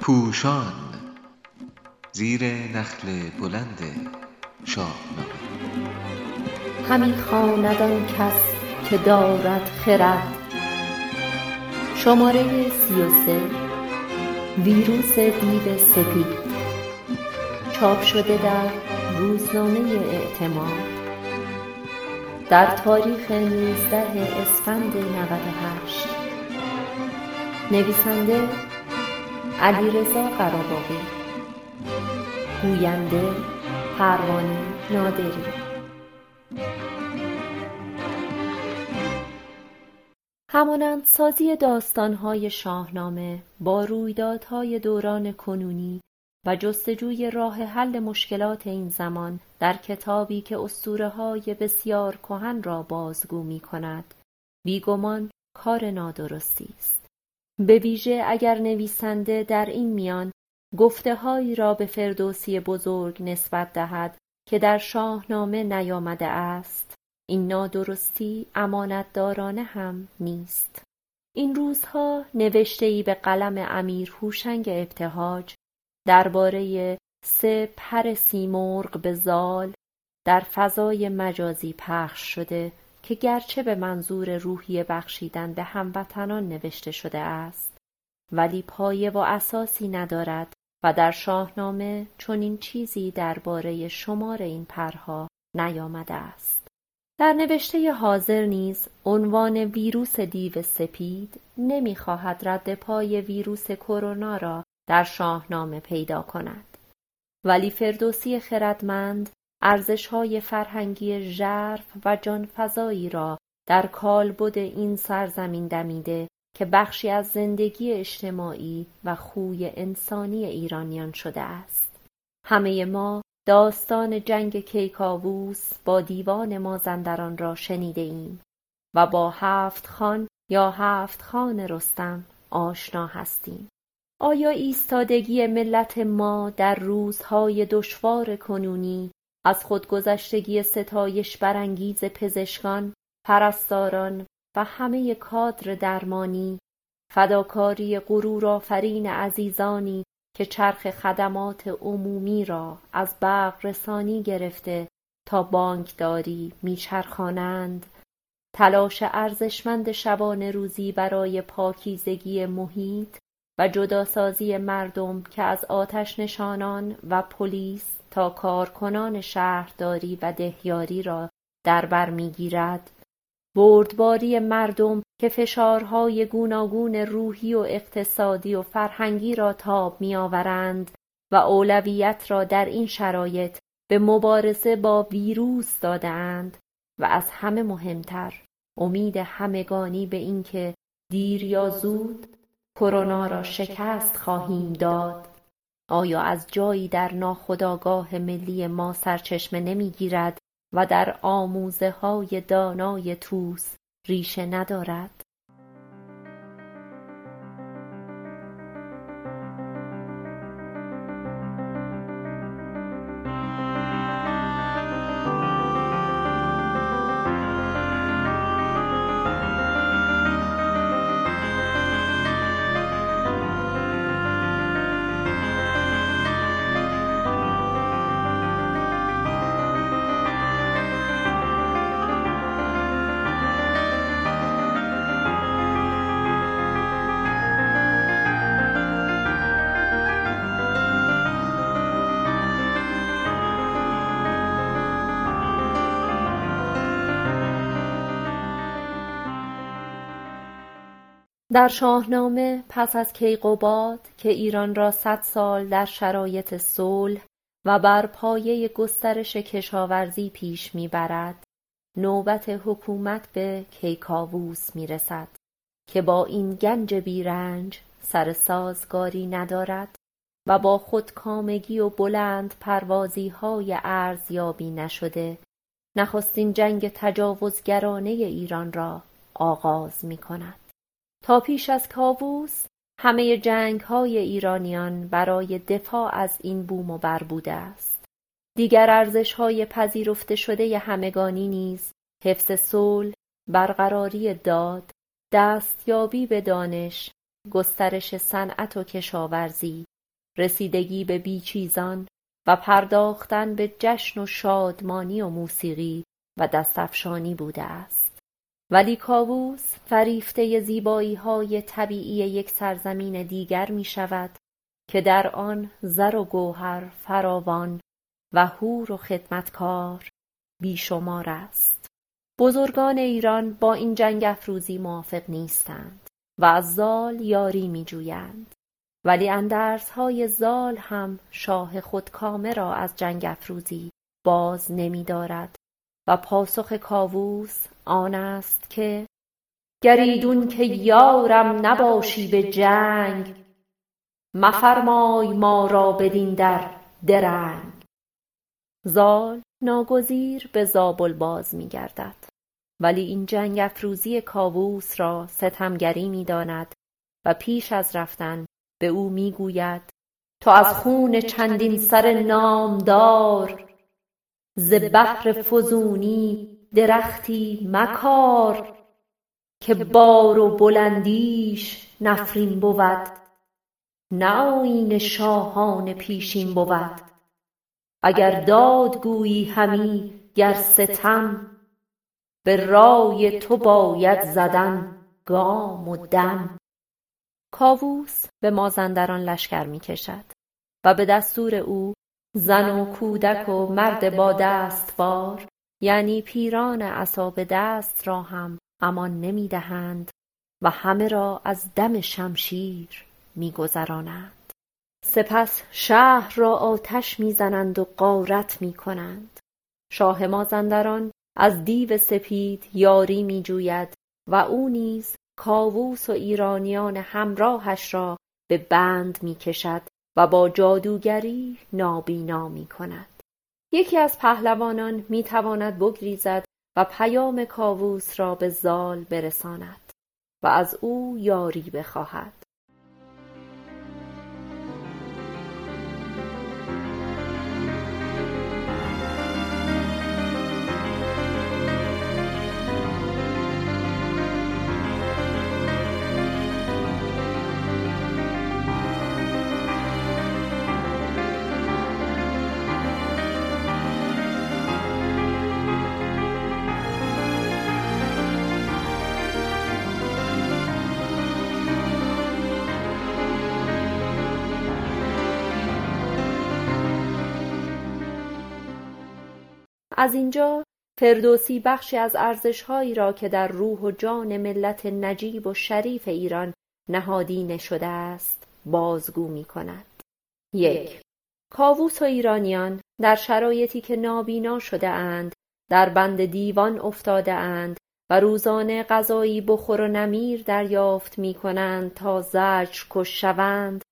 پوشان زیر نخل بلند شاهنامه. همی خواند آن کس که دارد خرد. ویروس دیو سپید. چاپ شده در روزنامه اعتماد. در تاریخ نوزده اسفند 98 نویسنده علیرضا قراباغی گوینده پروانه نادری. همانندسازی داستانهای شاهنامه با رویدادهای دوران کنونی و جستجوی راه حل مشکلات این زمان در کتابی که اسطورههای بسیار کهن را بازگو می‌کند بیگمان کار نادرستی است. به ویژه اگر نویسنده در این میان گفتههایی را به فردوسی بزرگ نسبت دهد که در شاهنامه نیامده است این نادرستی امانتدارانه هم نیست. این روزها نوشته به قلم امیر هوشنگ ابتهاج درباره سه پر سیمرغ به زال در فضای مجازی پخش شده. که گرچه به منظور روحیه بخشیدن به هموطنان نوشته شده است ولی پایه و اساسی ندارد و در شاهنامه چنین چیزی درباره شمار این پرها نیامده است. در نوشته حاضر نیز عنوان ویروس دیو سپید نمی‌خواهد رد پای ویروس کرونا را در شاهنامه پیدا کند. ولی فردوسی خردمند ارزشهای فرهنگی ژرف و جانفزایی را در کالبد این سرزمین دمیده که بخشی از زندگی اجتماعی و خوی انسانی ایرانیان شده است. همه ما داستان جنگ کیکاووس با دیوان مازندران را شنیده ایم و با هفت خان یا هفت خان رستم آشنا هستیم. آیا ایستادگی ملت ما در روزهای دشوار کنونی از خودگذشتگی ستایش برانگیز پزشکان پرستاران و همه کادر درمانی. فداکاری غرورآفرین عزیزانی که چرخ خدمات عمومی را از برق رسانی گرفته تا بانکداری میچرخانند. تلاش ارزشمند شبانهروزی برای پاکیزگی محیط و جداسازی مردم که از آتشنشانان و پلیس تا کارکنان شهرداری و دهیاری را در بر می‌گیرد. بردباری مردم که فشارهای گوناگون روحی و اقتصادی و فرهنگی را تاب میآورند و اولویت را در این شرایط به مبارزه با ویروس دادهاند و از همه مهمتر امید همگانی به اینکه دیر یا زود کرونا را شکست خواهیم داد. آیا از جایی در ناخودآگاه ملی ما سرچشمه نمی‌گیرد و در آموزههای دانای طوس ریشه ندارد؟ در شاهنامه پس از کیقباد که ایران را صد سال در شرایط صلح و بر پایه گسترش کشاورزی پیش می‌برد نوبت حکومت به کیکاووس می‌رسد که با این گنج بیرنج سر سازگاری ندارد و با خودکامگی و بلند پروازیهای ارزیابی نشده نخستین جنگ تجاوزگرانه ایران را آغاز می‌کند. تا پیش از کاووس همه جنگهای ایرانیان برای دفاع از این بوم و بر بوده است. دیگر ارزشهای پذیرفته شده همگانی نیز حفظ صلح برقراری داد دستیابی به دانش گسترش صنعت و کشاورزی رسیدگی به بیچیزان و پرداختن به جشن و شادمانی و موسیقی و دستفشانی بوده است. ولی کاووس فریفته زیبایی های طبیعی یک سرزمین دیگر می شود که در آن زر و گوهر فراوان و هور و خدمتکار بیشمار است. بزرگان ایران با این جنگ افروزی موافق نیستند و از زال یاری می جویند ولی های زال هم شاه خودکامه را از جنگ افروزی باز نمی دارد و پاسخ کاووس آن است که گریدون که یارم نباشی به جنگ مفرمای ما را بدین در درنگ. زال ناگزیر به زابل باز می گردد ولی این جنگ افروزی کاووس را ستمگری می داند و پیش از رفتن به او می گوید تو از خون چندین سر نامدار ز بهر فزونی درختی مکار که بار و بلندیش نفرین بود نه آیین شاهان پیشین بود. اگر داد گویی همی گر ستم به رای تو باید زدن گام و دم. کاووس به مازندران لشکر می کشد و به دستور او زن و کودک و مرد با دستبار یعنی پیران عصا دست را هم امان نمی دهند و همه را از دم شمشیر می گذرانند. سپس شهر را آتش می‌زنند و غارت می کنند. شاه مازندران از دیو سپید یاری می جوید و او نیز کاووس و ایرانیان همراهش را به بند می کشد و با جادوگری نابینا می کند. یکی از پهلوانان می تواند بگریزد و پیام کاووس را به زال برساند و از او یاری بخواهد. از اینجا فردوسی بخشی از ارزشهایی را که در روح و جان ملت نجیب و شریف ایران نهادینه شده است بازگو می کند. یک کاووس و ایرانیان در شرایطی که نابینا شده اند در بند دیوان افتاده اند و روزانه غذایی بخور و نمیر دریافت می کنند تا زجر کش شوند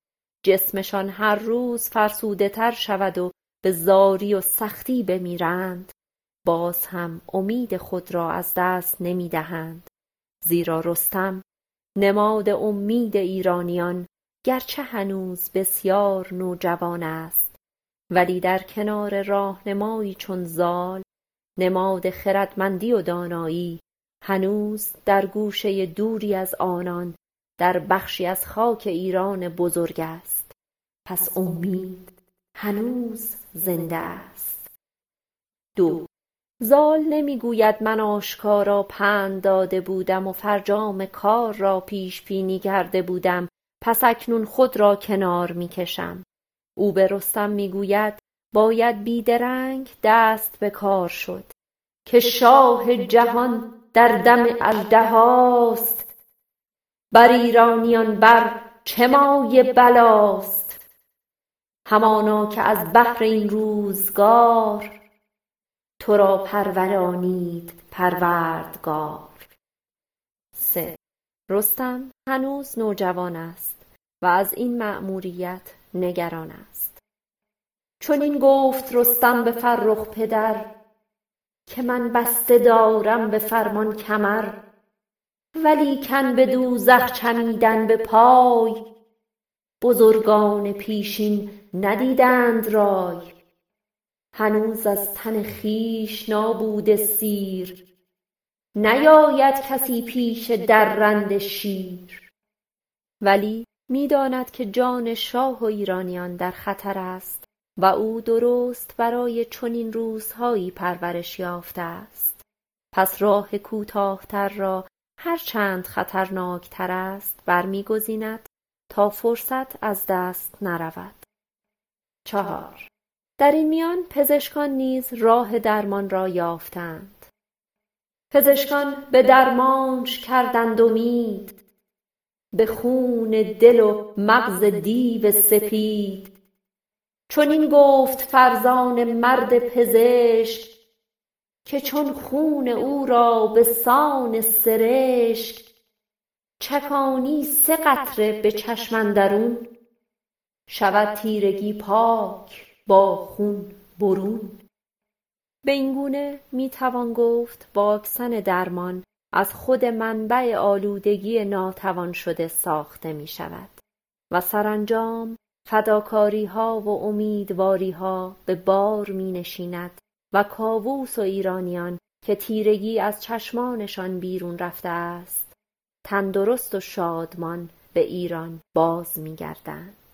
جسمشان هر روز فرسوده تر شود و به زاری و سختی بمیرند باز هم امید خود را از دست نمی دهند زیرا رستم نماد امید ایرانیان گرچه هنوز بسیار نوجوان است. ولی در کنار راهنمایی چون زال نماد خردمندی و دانایی هنوز در گوشه دوری از آنان در بخشی از خاک ایران بزرگ است. پس امید هنوز زنده است. دو زال نمی‌گوید من آشکارا پند داده بودم و فرجام کار را پیش بینی کرده بودم. پس اکنون خود را کنار می‌کشم. او به رستم می‌گوید باید بیدرنگ دست به کار شد. که شاه جهان در دم اژدهاست بر ایرانیان بر چه مایه بلاست؟ همانا که از بهر این روزگار تو را پرورانید پروردگار. سه. رستم هنوز نوجوان است و از این مأموریت نگران است. چون این گفت رستم به فرخ پدر که من بسته دارم به فرمان کمر ولیکن به دوزخ چمیدن به پای. بزرگان پیشین ندیدند رای. هنوز از تن خویش نابوده سیر. نیاید کسی پیش درنده شیر. ولی می داند که جان شاه و ایرانیان در خطر است و او درست برای چنین روزهایی پرورش یافته است. پس راه کوتاهتر را هر چند خطرناکتر است برمیگزیند تا فرصت از دست نرود. چهار. در این میان پزشکان نیز راه درمان را یافتند. پزشکان به درمانش کردند امید. به خون دل و مغز دیو سپید. چنین گفت فرزان مرد پزشک که چون خون او را به سان سرشک چکانی سه قطره به چشم اندرون شود تیرگی پاک. با خون برون. به این گونه می توان گفت واکسن درمان از خود منبع آلودگی ناتوان شده ساخته می شود و سرانجام فداکاریها و امیدواریها به بار می نشیند و کاووس و ایرانیان که تیرگی از چشمانشان بیرون رفته است تندرست و شادمان به ایران باز می گردند